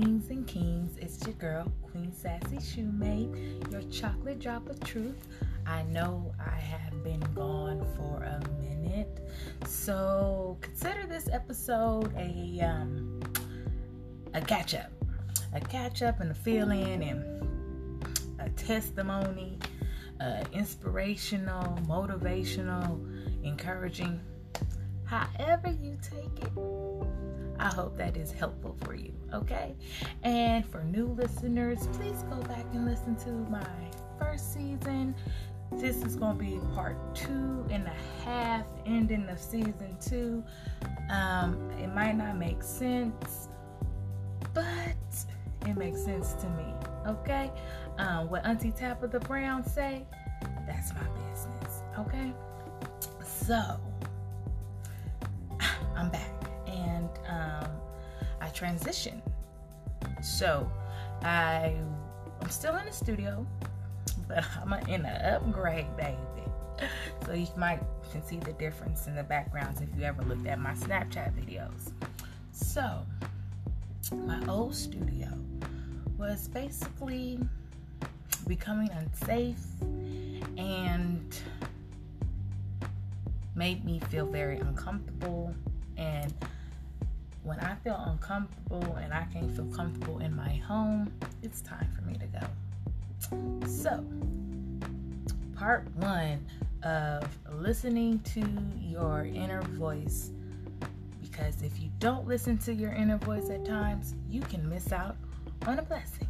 queens and kings. It's your girl, Queen Sassy Shumate, your chocolate drop of truth. I know I have been gone for a minute, so consider this episode a um, a catch up, a catch up and a fill in and a testimony, uh, inspirational, motivational, encouraging, however you take it. I hope that is helpful for you, okay? And for new listeners, please go back and listen to my first season. This is going to be part two and a half, ending of season two. Um, it might not make sense, but it makes sense to me, okay? Um, what Auntie Tabitha Brown say, that's my business, okay? So, I'm back I transitioned. So I I'm still in the studio, but I'm in an upgrade, baby. So you might can see the difference in the backgrounds if you ever looked at my Snapchat videos. So my old studio was basically becoming unsafe and made me feel very uncomfortable and when I feel uncomfortable and I can't feel comfortable in my home, it's time for me to go. So, part one of listening to your inner voice. Because if you don't listen to your inner voice at times, you can miss out on a blessing.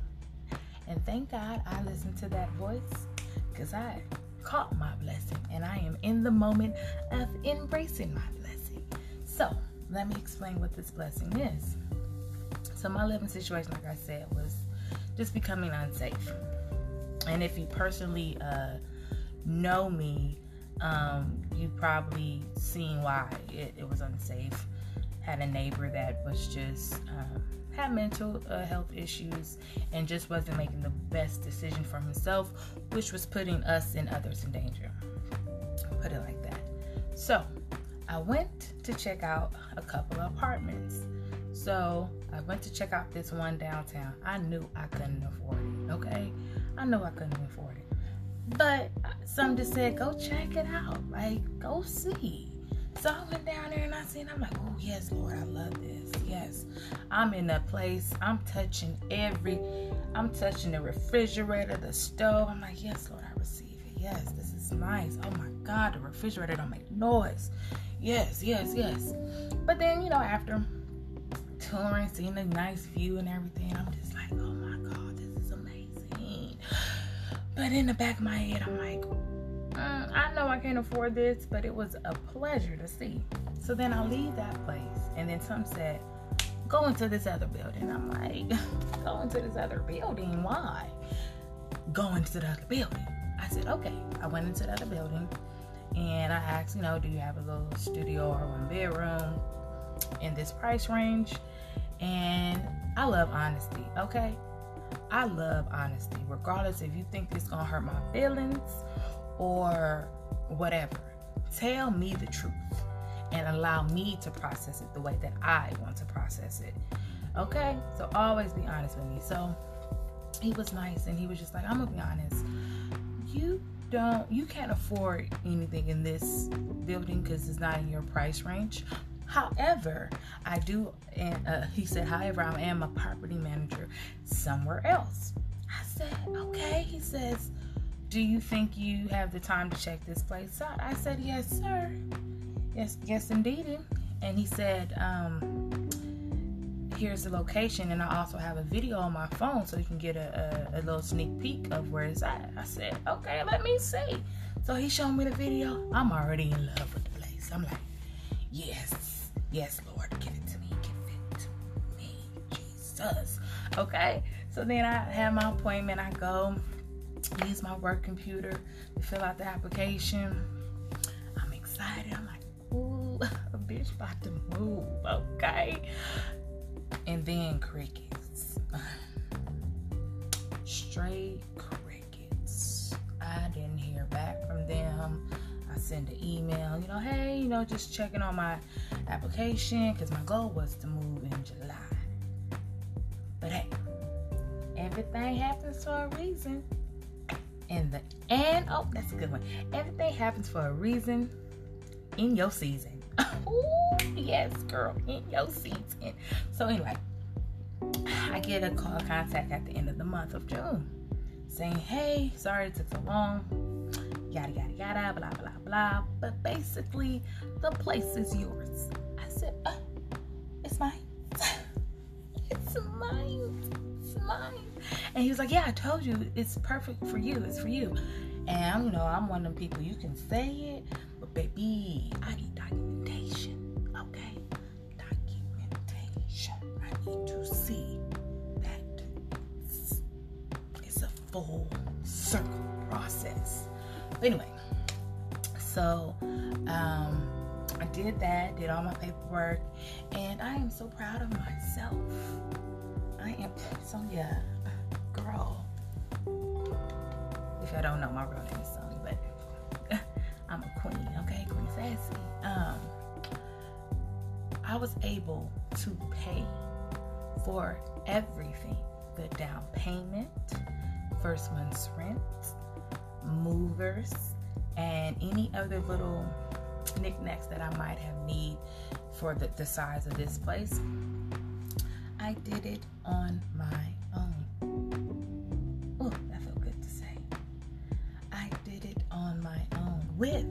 And thank God I listened to that voice because I caught my blessing and I am in the moment of embracing my blessing. So, let me explain what this blessing is. So, my living situation, like I said, was just becoming unsafe. And if you personally uh, know me, um, you probably seen why it, it, was unsafe. Had a neighbor that was just um, had mental uh, health issues and just wasn't making the best decision for himself, which was putting us and others in danger. Put it like that. So I went to check out a couple of apartments. So I went to check out this one downtown. I knew I couldn't afford it, okay? I know I couldn't afford it. But uh, some just said, go check it out. Like, go see. So I went down there and I seen, I'm like, oh, yes, Lord, I love this. Yes. I'm in that place. I'm touching every, I'm touching the refrigerator, the stove. I'm like, yes, Lord, I receive it. Yes, this is nice. Oh my God, the refrigerator don't make noise yes, yes, yes. But then, you know, after touring, seeing a nice view and everything, I'm just like, oh my God, this is amazing. But in the back of my head, I'm like, mm, I know I can't afford this, but it was a pleasure to see. So then I leave that place, and then some said, go into this other building. I'm like, go into this other building? Why? Go into the other building. I said, okay. I went into the other building and I asked, you know, do you have a little studio or one bedroom in this price range? And I love honesty, okay? I love honesty, regardless if you think it's gonna hurt my feelings or whatever. Tell me the truth and allow me to process it the way that I want to process it. Okay? So always be honest with me. So he was nice and he was just like, I'm gonna be honest. You don't you can't afford anything in this building because it's not in your price range. However i do and uh, he said however i am a property manager somewhere else. I said okay. He says do you think you have the time to check this place out? I said yes sir. Yes yes indeed. And he said um here's the location and I also have a video on my phone so you can get a, a, a, little sneak peek of where it's at. I said, okay, let me see. So he showed me the video. I'm already in love with the place. I'm like, yes, yes, Lord, give it to me, give it to me, Jesus. Okay, so then I have my appointment. I go use my work computer to fill out the application. I'm excited. I'm like, ooh, a bitch about to move, okay? And then crickets. Straight crickets. I didn't hear back from them. I sent an email, you know, hey, you know, just checking on my application because my goal was to move in July. But hey, everything happens for a reason. And the and oh, that's a good one. Everything happens for a reason in your season. Ooh, yes, girl, in your season. So anyway, I get a call contact at the end of the month of June saying, Hey, sorry it took so long. Yada yada yada, blah blah blah. But basically, the place is yours. I said, uh, It's mine. it's mine. It's mine. And he was like, Yeah, I told you it's perfect for you. It's for you. And you know, I'm one of them people you can say it, but baby, I anyway, so um I did that, did all my paperwork, and I am so proud of myself. I am Sonia, girl. If y'all don't know, my real name is Sonia, but I'm a queen, okay? Queen Sassy. Um, I was able to pay for everything the down payment, first month's rent, movers, and any other little knickknacks that I might have need for the, the size of this place. I did it on my own. Oh, that felt good to say. I did it on my own with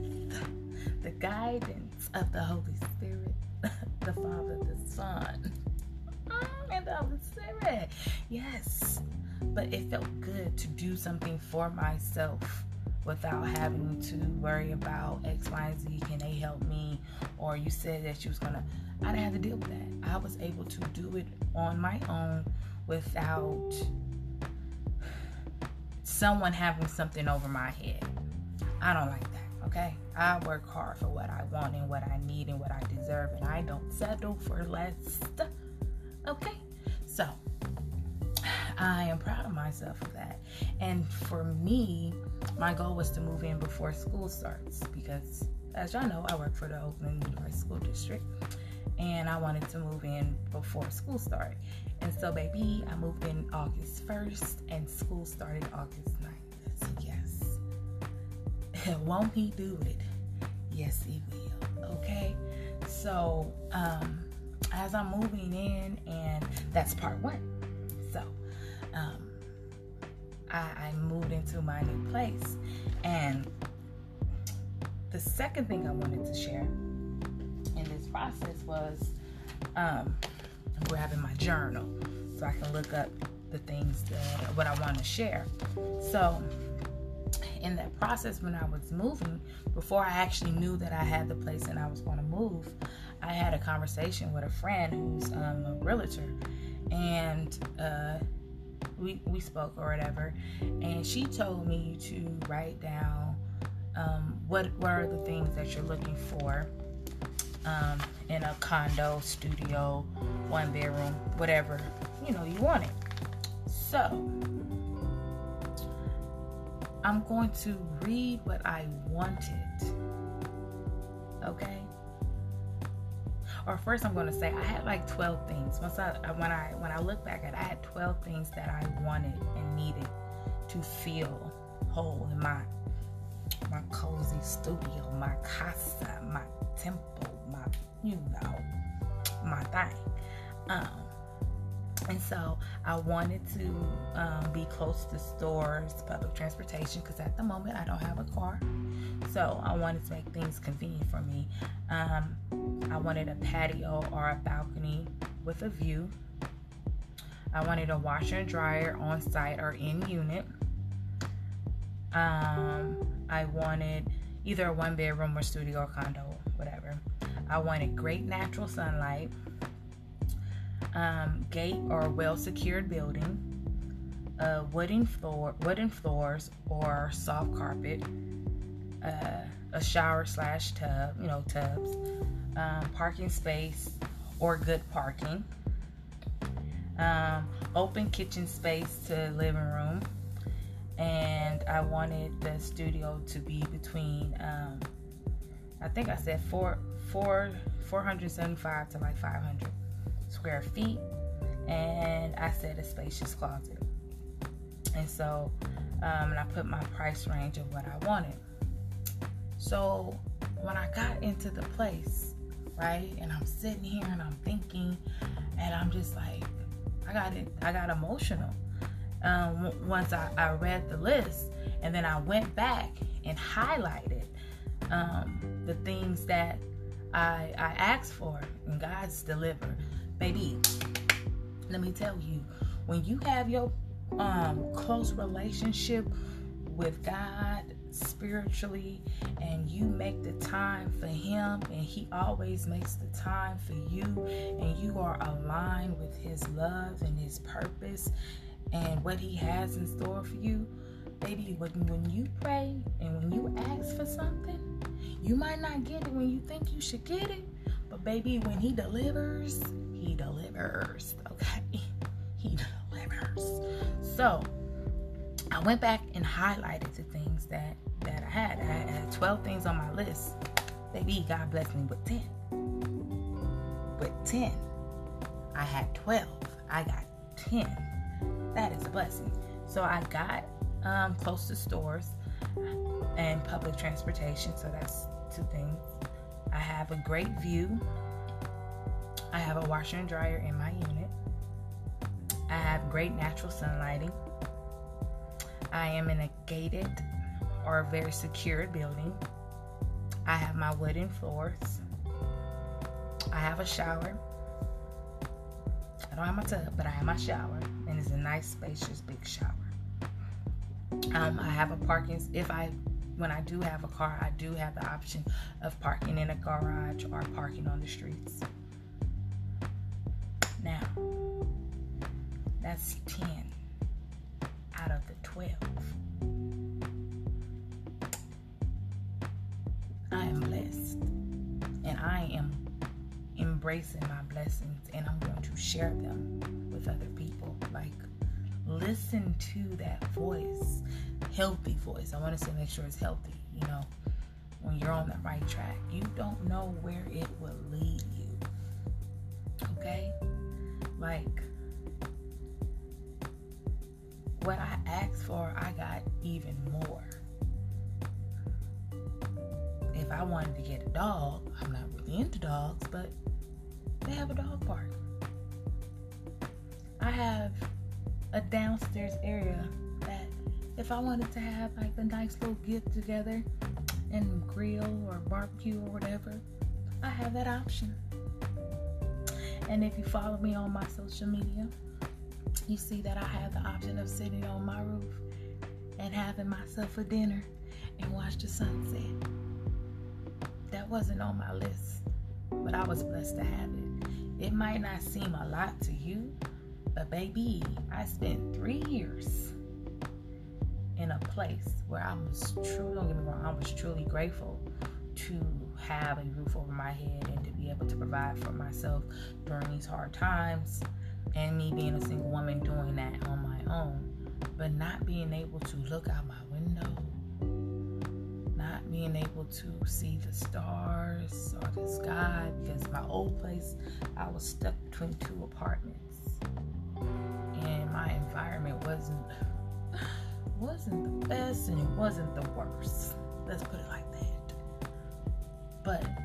the guidance of the Holy Spirit, the Father, the Son, and the Holy Spirit. Yes, but it felt good to do something for myself without having to worry about X, Y, and Z. Can they help me? Or you said that you was gonna. I didn't have to deal with that. I was able to do it on my own without someone having something over my head. I don't like that. Okay, I work hard for what I want and what I need and what I deserve, and I don't settle for less. Okay, I am proud of myself for that. And for me, my goal was to move in before school starts because, as y'all know, I work for the Oakland Unified School District and I wanted to move in before school started. And so, baby, I moved in August 1st and school started August 9th. So, yes. Won't he do it? Yes, he will. Okay. So, um, as I'm moving in, and that's part one. Um, I, I moved into my new place. And the second thing I wanted to share in this process was um, grabbing my journal so I can look up the things that what I want to share. So in that process when I was moving, before I actually knew that I had the place and I was going to move, I had a conversation with a friend who's um, a realtor, and uh, we we spoke or whatever, and she told me to write down um, what what are the things that you're looking for um, in a condo, studio, one bedroom, whatever you know you want it. So I'm going to read what I wanted. Okay or first I'm going to say I had like 12 things. Once I when I when I look back at it, I had 12 things that I wanted and needed to feel whole in my my cozy studio, my casa, my temple, my you know, my thing. Um and so I wanted to um, be close to stores, public transportation, because at the moment I don't have a car. So I wanted to make things convenient for me. Um, I wanted a patio or a balcony with a view. I wanted a washer and dryer on site or in unit. Um, I wanted either a one bedroom or studio or condo, whatever. I wanted great natural sunlight, um, gate or well secured building, uh, wooden floor, wooden floors or soft carpet, uh, a shower slash tub, you know, tubs, um, parking space or good parking, um, open kitchen space to living room, and I wanted the studio to be between, um, I think I said four, four, 475 to like 500 square feet, and I said a spacious closet. And so, um, and I put my price range of what I wanted. So when I got into the place, right, and I'm sitting here and I'm thinking, and I'm just like, I got it, I got emotional. Um, once I, I read the list, and then I went back and highlighted um, the things that I, I asked for, and God's delivered. Baby, let me tell you, when you have your um, close relationship with God spiritually and you make the time for him and he always makes the time for you and you are aligned with his love and his purpose and what he has in store for you baby when, when you pray and when you ask for something you might not get it when you think you should get it but baby when he delivers he delivers okay he delivers so I went back and highlighted the things that that I had. I had 12 things on my list. Baby, God blessed me with 10. With 10. I had 12. I got 10. That is a blessing. So I got um, close to stores and public transportation. So that's two things. I have a great view. I have a washer and dryer in my unit. I have great natural sunlighting. I am in a gated or very secured building. I have my wooden floors. I have a shower. I don't have my tub, but I have my shower, and it's a nice, spacious, big shower. Um, I have a parking. If I, when I do have a car, I do have the option of parking in a garage or parking on the streets. Now, that's ten out of the 12. I am blessed and I am embracing my blessings and I'm going to share them with other people. Like, listen to that voice, healthy voice. I want to say make sure it's healthy, you know, when you're on the right track. You don't know where it will lead you. Okay? Like, what I asked for, I got even more. If I wanted to get a dog, I'm not really into dogs, but they have a dog park. I have a downstairs area that if I wanted to have like a nice little get together and grill or barbecue or whatever, I have that option. And if you follow me on my social media, you see that I have the option of sitting on my roof and having myself a dinner and watch the sunset. That wasn't on my list, but I was blessed to have it. It might not seem a lot to you, but baby, I spent three years in a place where I was truly, I was truly grateful to have a roof over my head and to be able to provide for myself during these hard times and me being a single woman doing that on my own, but not being able to look out my window, not being able to see the stars or the sky because my old place I was stuck between two apartments and my environment wasn't wasn't the best and it wasn't the worst. Let's put it like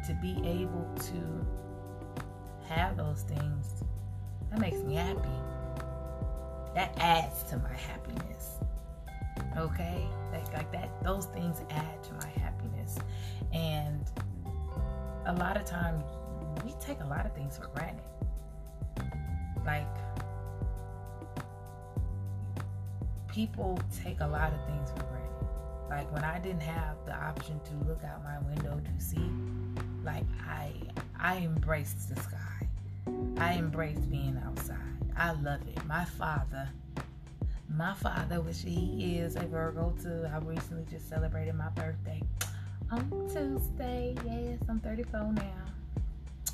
to be able to have those things that makes me happy. That adds to my happiness. Okay? Like, like that, those things add to my happiness. And a lot of times we take a lot of things for granted. Like people take a lot of things for granted. Like when I didn't have the option to look out my window to see, like I I embraced the sky. I embrace being outside. I love it. My father, my father, which he is a Virgo too. I recently just celebrated my birthday on Tuesday. Yes, I'm 34 now.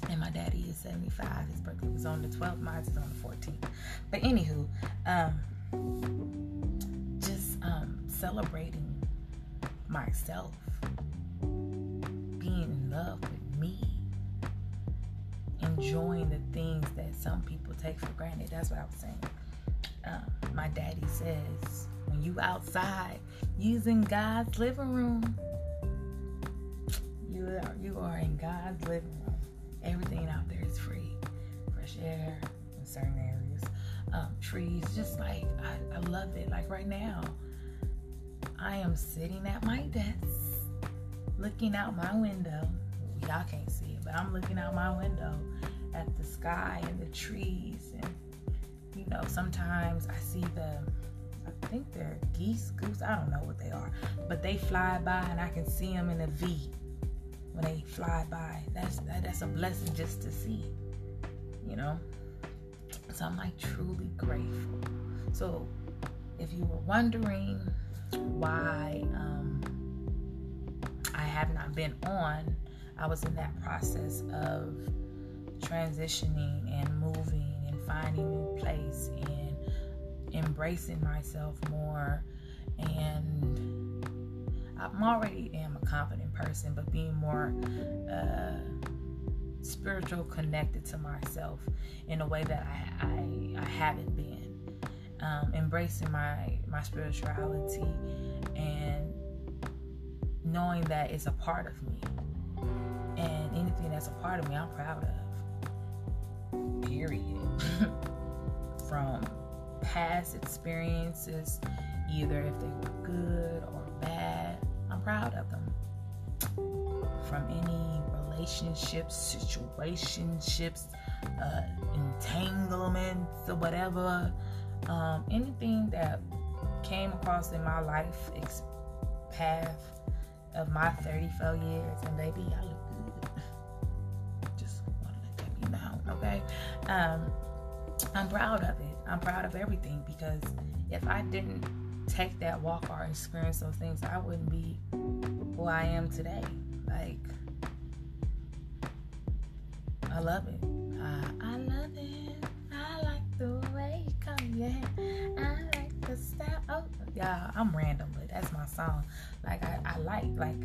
And my daddy is 75. His birthday was on the 12th. Mine is on the 14th. But anywho, um, just um, celebrating myself, love with me enjoying the things that some people take for granted. That's what I was saying. Um, my daddy says, when when you outside using God's living room. You are, you are in God's living room. Everything out there is free. Fresh air in certain areas, um, trees. Just like I, I love it. Like right now, I am sitting at my desk, looking out my window. Y'all can't see it, but I'm looking out my window at the sky and the trees. And you know sometimes i see the i think they're geese goose i don't know what they are. But they fly by and i can see them in a v when they fly by. That's that, that's a blessing just to see you know? So i'm like truly grateful. So if you were wondering why um, i have not been on i was in that process of transitioning and moving and finding a new place and embracing myself more. And I'm already am a confident person but being more uh, spiritual connected to myself in a way that I, I, I haven't been. Um, embracing my my spirituality and knowing that it's a part of me anything that's a part of me I'm proud of period. From past experiences, either if they were good or bad, I'm proud of them. From any relationships, situationships, uh, entanglements, or whatever, um, anything that came across in my life ex- path of my 34 years, and baby, I look Um, I'm proud of it. I'm proud of everything because if I didn't take that walk or experience those things, I wouldn't be who I am today. Like, I love it. Uh, I love it. I like the way you come, yeah. I like the style. Oh, yeah, I'm random, but that's my song. Like, I, I like, like,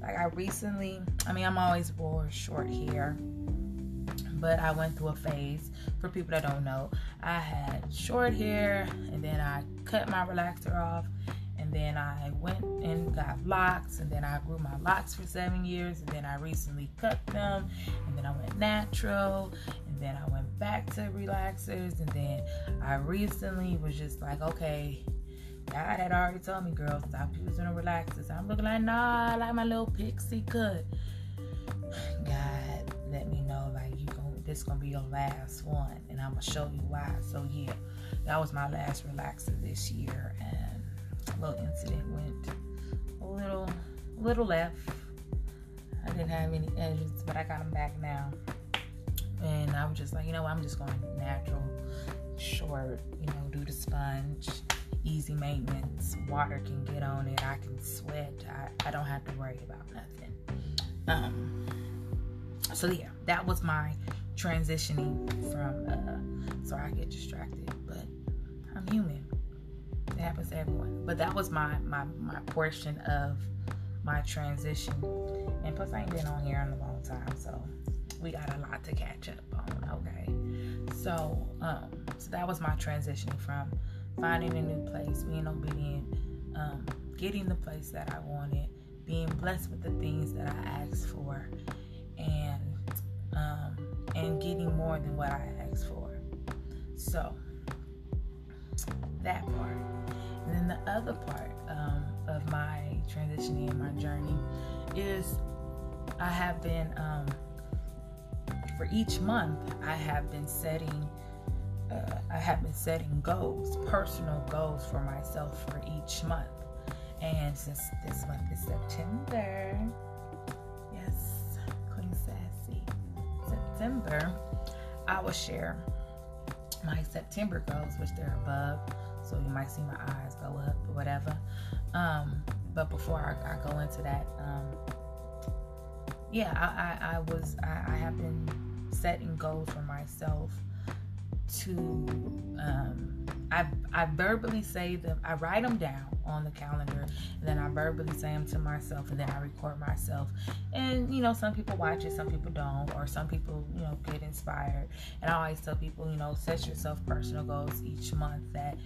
like I recently, I mean, I'm always wore short hair but I went through a phase. For people that don't know, I had short hair and then I cut my relaxer off and then I went and got locks and then I grew my locks for seven years and then I recently cut them and then I went natural and then I went back to relaxers and then I recently was just like, okay, God had already told me, girl, stop using the relaxers. I'm looking like, nah, I like my little pixie cut. God this gonna be your last one, and I'm gonna show you why. So yeah, that was my last relaxer this year, and little incident went a little, little left. I didn't have any edges, but I got them back now. And I was just like, you know, I'm just going natural, short, you know, do the sponge, easy maintenance. Water can get on it. I can sweat. I, I don't have to worry about nothing. Um, so yeah, that was my transitioning from uh sorry I get distracted, but I'm human. It happens to everyone. But that was my my my portion of my transition. And plus I ain't been on here in a long time, so we got a lot to catch up on, okay? So um so that was my transition from finding a new place, being obedient, um, getting the place that I wanted, being blessed with the things that I asked for, um, and getting more than what I asked for. So that part. And then the other part um, of my transitioning and my journey is I have been um, for each month I have been setting uh, I have been setting goals, personal goals for myself for each month. And since this month is September, September, I will share my September goals, which they're above. So you might see my eyes go up or whatever. Um, but before I, I, go into that, um, yeah, I, I, I was I, have been setting goals for myself to um, I I verbally say them. I write them down on the calendar, and then I verbally say them to myself, and then I record myself. Know, some people watch it, some people don't, or some people you know get inspired. And I always tell people, you know, set yourself personal goals each month that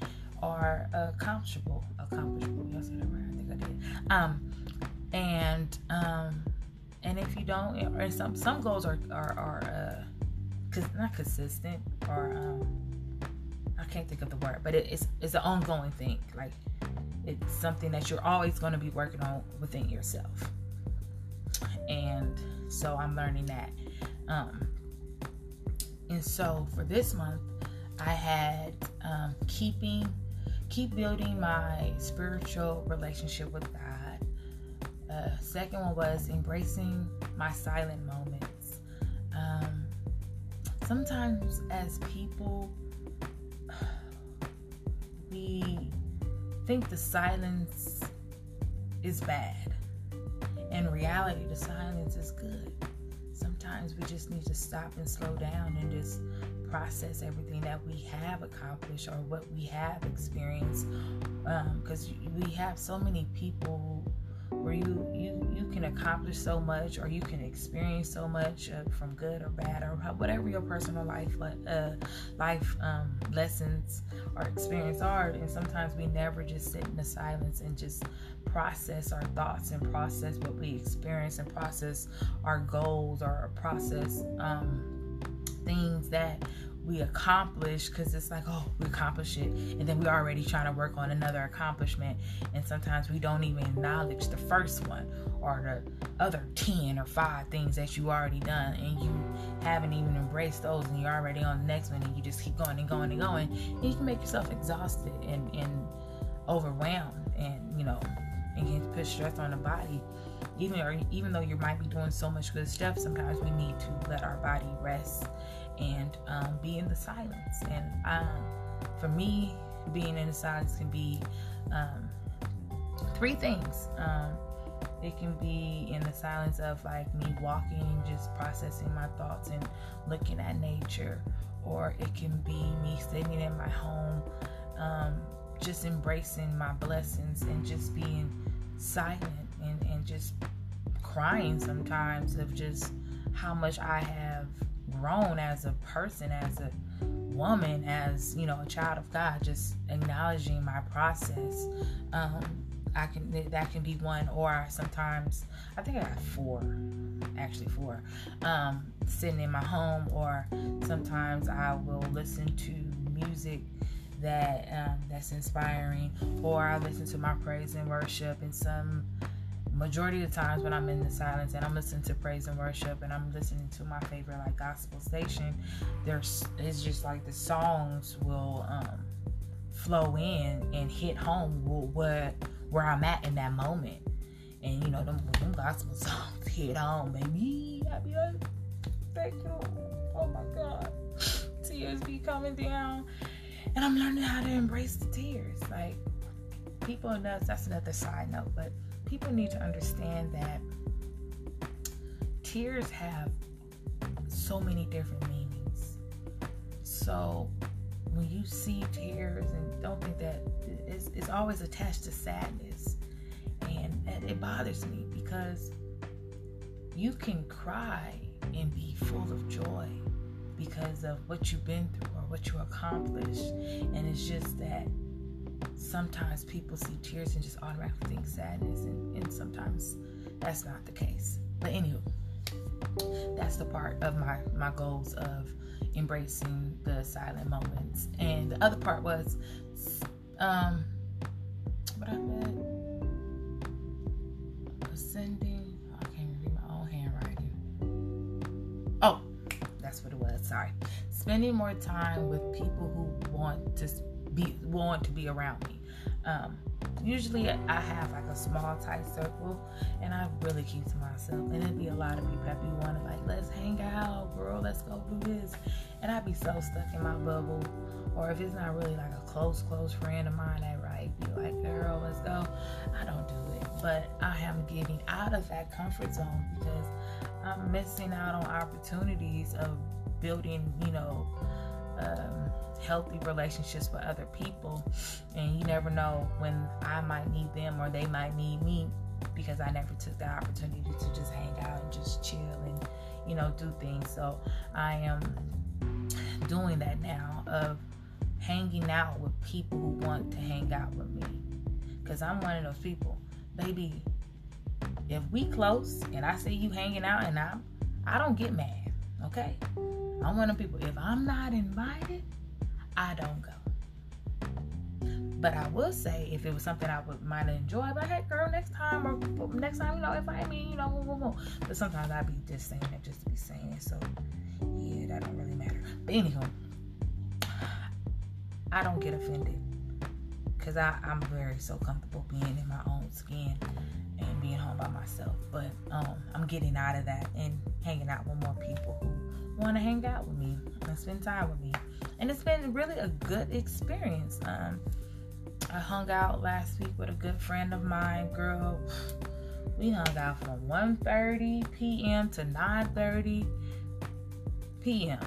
are accomplishable. Accomplishable. Yes, I I think I did. Um, and um, and if you don't, or some some goals are are are uh, not consistent or um, I can't think of the word, but it, it's it's an ongoing thing. Like it's something that you're always going to be working on within yourself. And so I'm learning that. Um, and so for this month, I had um, keeping, keep building my spiritual relationship with God. Uh, second one was embracing my silent moments. Um, sometimes as people, we think the silence is bad. In reality, the silence is good. Sometimes we just need to stop and slow down and just process everything that we have accomplished or what we have experienced. Because um, we have so many people where you you you can accomplish so much or you can experience so much uh, from good or bad or whatever your personal life uh, life um, lessons or experience are and sometimes we never just sit in the silence and just process our thoughts and process what we experience and process our goals or process um, things that we accomplish because it's like oh we accomplished it. And then we're already trying to work on another accomplishment. And sometimes we don't even acknowledge the first one or the other 10 or 5 things that you already done. And you haven't even embraced those and you're already on the next one and you just keep going and going and going. And you can make yourself exhausted and, and overwhelmed and you know and can put stress on the body. Even or even though you might be doing so much good stuff sometimes we need to let our body rest and um, be in the silence. And um, for me, being in the silence can be um, three things. Um, it can be in the silence of like me walking, just processing my thoughts and looking at nature, or it can be me sitting in my home, um, just embracing my blessings and just being silent and, and just crying sometimes of just how much I have grown as a person, as a woman, as you know, a child of God, just acknowledging my process. Um, I can that can be one, or sometimes I think I got four, actually four, um, sitting in my home, or sometimes I will listen to music that um, that's inspiring, or I listen to my praise and worship in some majority of the times when I'm in the silence and I'm listening to praise and worship and I'm listening to my favorite like gospel station, there's it's just like the songs will um, flow in and hit home where where I'm at in that moment. And you know them, them gospel songs hit home, baby. I be like, thank you. Oh my God, tears be coming down, and I'm learning how to embrace the tears. Like people, that's that's another side note, but people need to understand that tears have so many different meanings. So when you see tears and don't think that it's, it's always attached to sadness and, and it bothers me because you can cry and be full of joy because of what you've been through or what you accomplished and it's just that sometimes people see tears and just automatically think sadness, and, and sometimes that's not the case. But anyway, that's the part of my my goals of embracing the silent moments. And the other part was, um, what I read, ascending. Oh, I can't read my own handwriting. Oh, that's what it was. Sorry, spending more time with people who want to be want to be around me. Um, usually I have like a small tight circle and I really keep to myself and it'd be a lot of people that be wanting like let's hang out girl let's go do this and I'd be so stuck in my bubble or if it's not really like a close close friend of mine that right be like girl let's go I don't do it but I am getting out of that comfort zone because I'm missing out on opportunities of building you know um, healthy relationships with other people. And you never know when I might need them or they might need me because I never took the opportunity to just hang out and just chill and, you know, do things. So I am doing that now of hanging out with people who want to hang out with me. Cause I'm one of those people. Baby, if we close and I see you hanging out and I'm I don't get mad. Okay? I'm one of people. If I'm not invited, I don't go. But I will say, if it was something I would might enjoy, but hey, girl, next time or next time, you know, invite me, you know. But sometimes I'd be just saying it just to be saying it. So yeah, that don't really matter. But anyhow, I don't get offended because I'm very so comfortable being in my own skin and being home by myself. But um, I'm getting out of that and hanging out with more people who want to hang out with me and spend time with me. And it's been really a good experience. Um, I hung out last week with a good friend of mine, girl. We hung out from 1:30 p.m. to 9:30 p.m.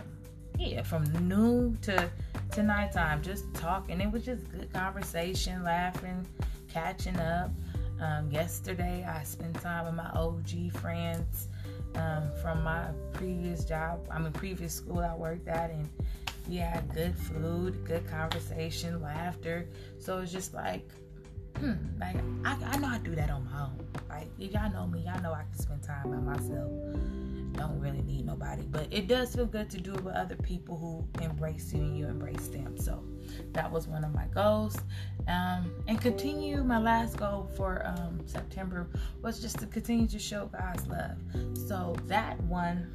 Yeah, from noon to to nighttime, just talking. It was just good conversation, laughing, catching up. Um, yesterday, I spent time with my OG friends um, from my previous job. I mean, previous school I worked at, and we had good food, good conversation, laughter. So it's just like, hmm, like I, I know I do that on my own. Like if y'all know me, y'all know I can spend time by myself. Don't really need nobody, but it does feel good to do it with other people who embrace you and you embrace them. So that was one of my goals. Um, and continue. My last goal for um, September was just to continue to show God's love. So that one,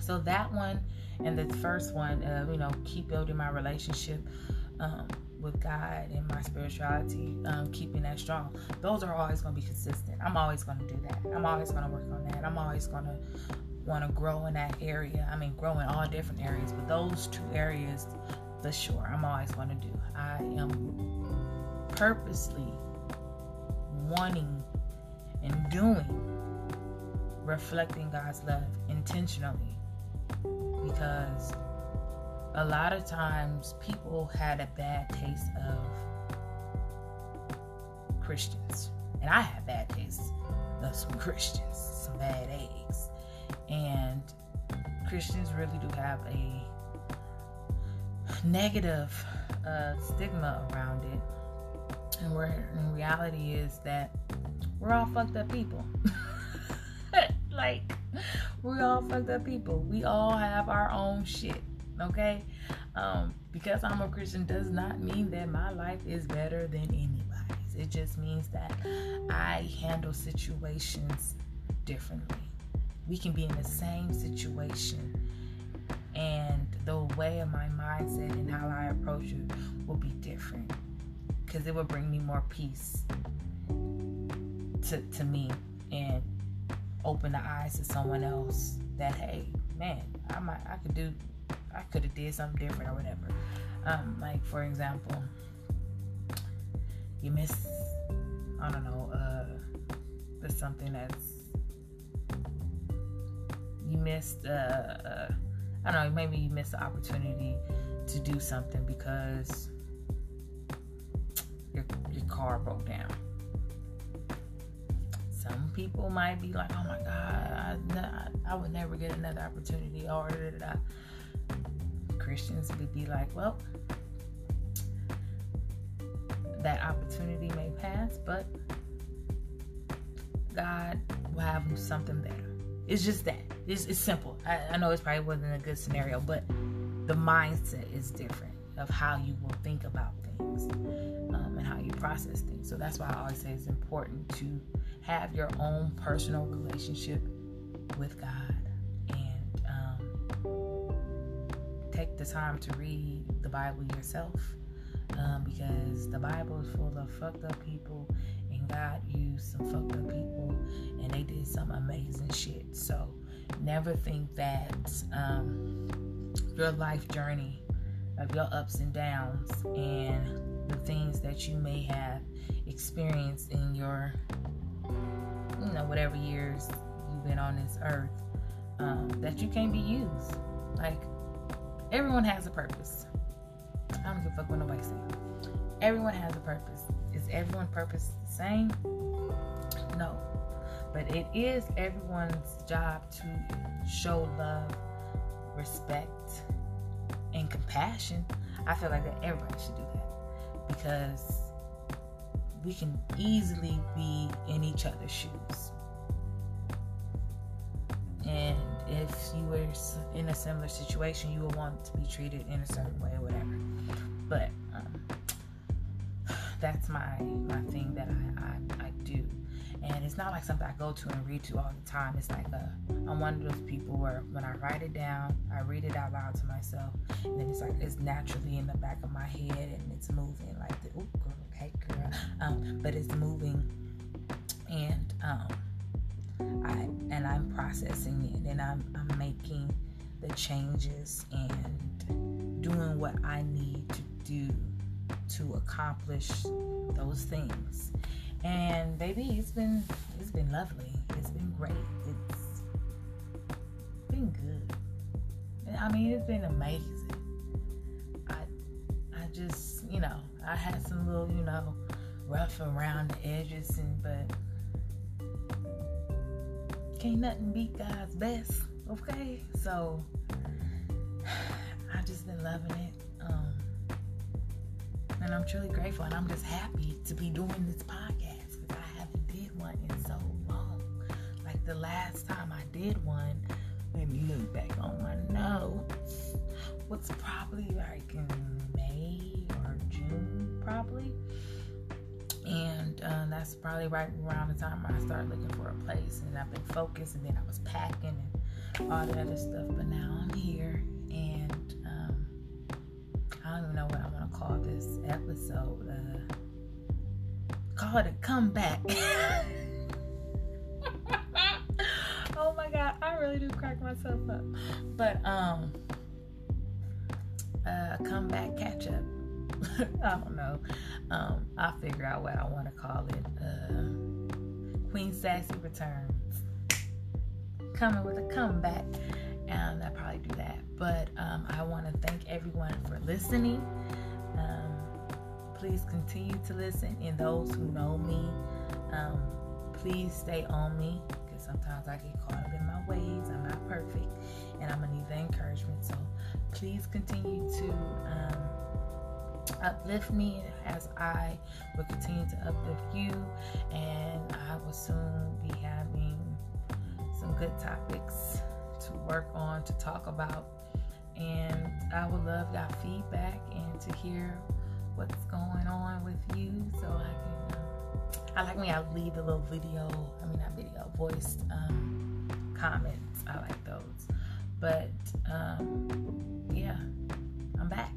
so that one and the first one, uh, you know, keep building my relationship um, with God and my spirituality, um, keeping that strong. Those are always going to be consistent. I'm always going to do that. I'm always going to work on that. I'm always going to want to grow in that area. I mean, grow in all different areas, but those two areas, for sure, I'm always going to do. I am purposely wanting and doing reflecting God's love intentionally because a lot of times people had a bad taste of Christians. And I had bad taste of some Christians, some bad eggs. And Christians really do have a negative uh, stigma around it. And where in reality is that we're all fucked up people. like we're all fucked up people. We all have our own shit. Okay? Um, because I'm a Christian does not mean that my life is better than anybody's. It just means that I handle situations differently. We can be in the same situation and the way of my mindset and how I approach it will be different because it will bring me more peace to, to me and open the eyes to someone else that hey man I might I could do I could have did something different or whatever. Um, like for example, you miss I don't know uh, something that's you missed uh, uh, I don't know maybe you missed the opportunity to do something because your your car broke down some people might be like, oh my God, I, I would never get another opportunity. Or Christians would be like, well, that opportunity may pass, but God will have something better. It's just that. It's, it's simple. I, I know it's probably wasn't a good scenario, but the mindset is different of how you will think about things um, and how you process things. So that's why I always say it's important to have your own personal relationship with God the time to read the Bible yourself um, because the Bible is full of fucked up people and God used some fucked up people and they did some amazing shit. So never think that um, your life journey of your ups and downs and the things that you may have experienced in your you know, whatever years you've been on this earth, um, that you can't be used. Like, everyone has a purpose. I don't give a fuck what nobody says. Everyone has a purpose. Is everyone's purpose the same? No. But it is everyone's job to show love, respect, and compassion. I feel like that everybody should do that because we can easily be in each other's shoes. If you were in a similar situation, you would want to be treated in a certain way or whatever. But um, that's my my thing that I, I, I do and it's not like something I go to and read to all the time. It's like a, I'm one of those people where when I write it down, I read it out loud to myself, and then it's like it's naturally in the back of my head and it's moving like the oh girl, okay girl, um, but it's moving, and um, I and I'm processing it and I'm I'm making the changes and doing what I need to do to accomplish those things and baby, it's been it's been lovely. It's been great. It's been good. I mean, it's been amazing. I I just you know I had some little you know rough around the edges and but can't nothing beat God's best. Okay, so I just been loving it. Um, and I'm truly grateful and I'm just happy to be doing this podcast because I haven't did one in so long. Like the last time I did one, let me look back on my notes. What's probably like in May or June, probably. And uh, that's probably right around the time I started looking for a place. And I've been focused, and then I was packing and all that other stuff. But now I'm here, and um, I don't even know what I want to call this episode. Uh, call it a comeback. oh my god, I really do crack myself up. But um, uh, comeback catch up. I don't know. Um, I'll figure out what I want to call it. Uh, Queen Sassy returns. Coming with a comeback. And I'll probably do that. But um, I want to thank everyone for listening. Um, please continue to listen. And those who know me, um, please stay on me because sometimes I get caught up in my ways. I'm not perfect and I'm going to need the encouragement. So please continue to um, uplift me as I will continue to uplift you. And I will soon be having some good topics to work on, to talk about. And I would love your feedback and to hear what's going on with you so I can. I like when I leave the little video, I mean, not video, voiced um, comments. I like those. But um, yeah, I'm back.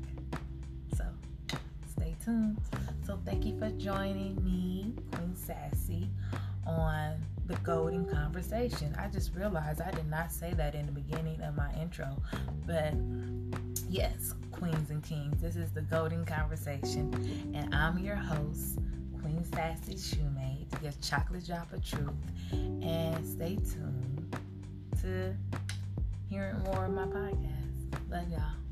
So. So thank you for joining me, Queen Sassy, on the golden conversation. I just realized I did not say that in the beginning of my intro, but yes, queens and kings, this is the golden conversation, and I'm your host, Queen Sassy Shumate, your chocolate drop of truth, and stay tuned to hearing more of my podcast. Love y'all.